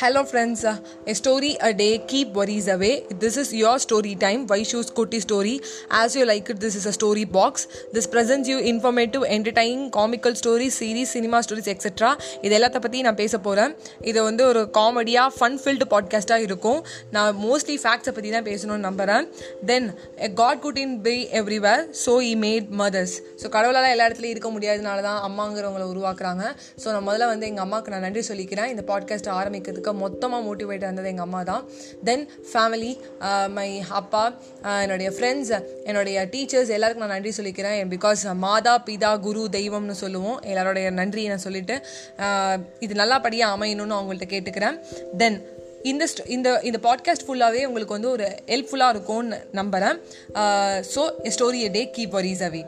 Hello friends a story a day keeps worries away this is your story time by Vaishu's குட்டி story as you like it, this is a story box this presents you informative entertaining, comical stories, series cinema stories etc. இது எல்லாத்த பற்றி நான் பேச போகிறேன் இது வந்து ஒரு காமெடியாக ஃபன் ஃபில்டு பாட்காஸ்ட்டாக இருக்கும். நான் மோஸ்ட்லி ஃபேக்ட்ஸை பற்றி தான் பேசணும்னு நம்புகிறேன் then god couldn't be everywhere so he made mothers so கடவுளால் எல்லா இடத்துலையும் இருக்க முடியாதனால தான் அம்மாங்கிறவங்களை உருவாக்குறாங்க. ஸோ நான் முதல்ல வந்து எங்கள் அம்மாவுக்கு நான் நன்றி சொல்லிக்கிறேன். இந்த பாட்காஸ்ட் ஆரம்பிக்கிறதுக்கு மொத்தமாக மோட்டிவேட் இருந்தது எங்கள் அம்மா தான். தென் ஃபேமிலி மை அப்பா uh, என்னுடைய ஃப்ரெண்ட்ஸ் என்னுடைய டீச்சர்ஸ் எல்லாருக்கும் நான் நன்றி சொல்லிக்கிறேன். பிகாஸ் மாதா பிதா குரு தெய்வம்னு சொல்லுவோம் எல்லாருடைய நன்றியை நான் சொல்லிட்டு uh, இது நல்லபடியாக அமையணும்னு அவங்கள்ட்ட கேட்டுக்கிறேன். தென் இந்த இந்த இந்த பாட்காஸ்ட் ஃபுல்லாகவே உங்களுக்கு வந்து ஒரு ஹெல்ப்ஃபுல்லாக இருக்கும்னு நம்புகிறேன் so story day keeps worries away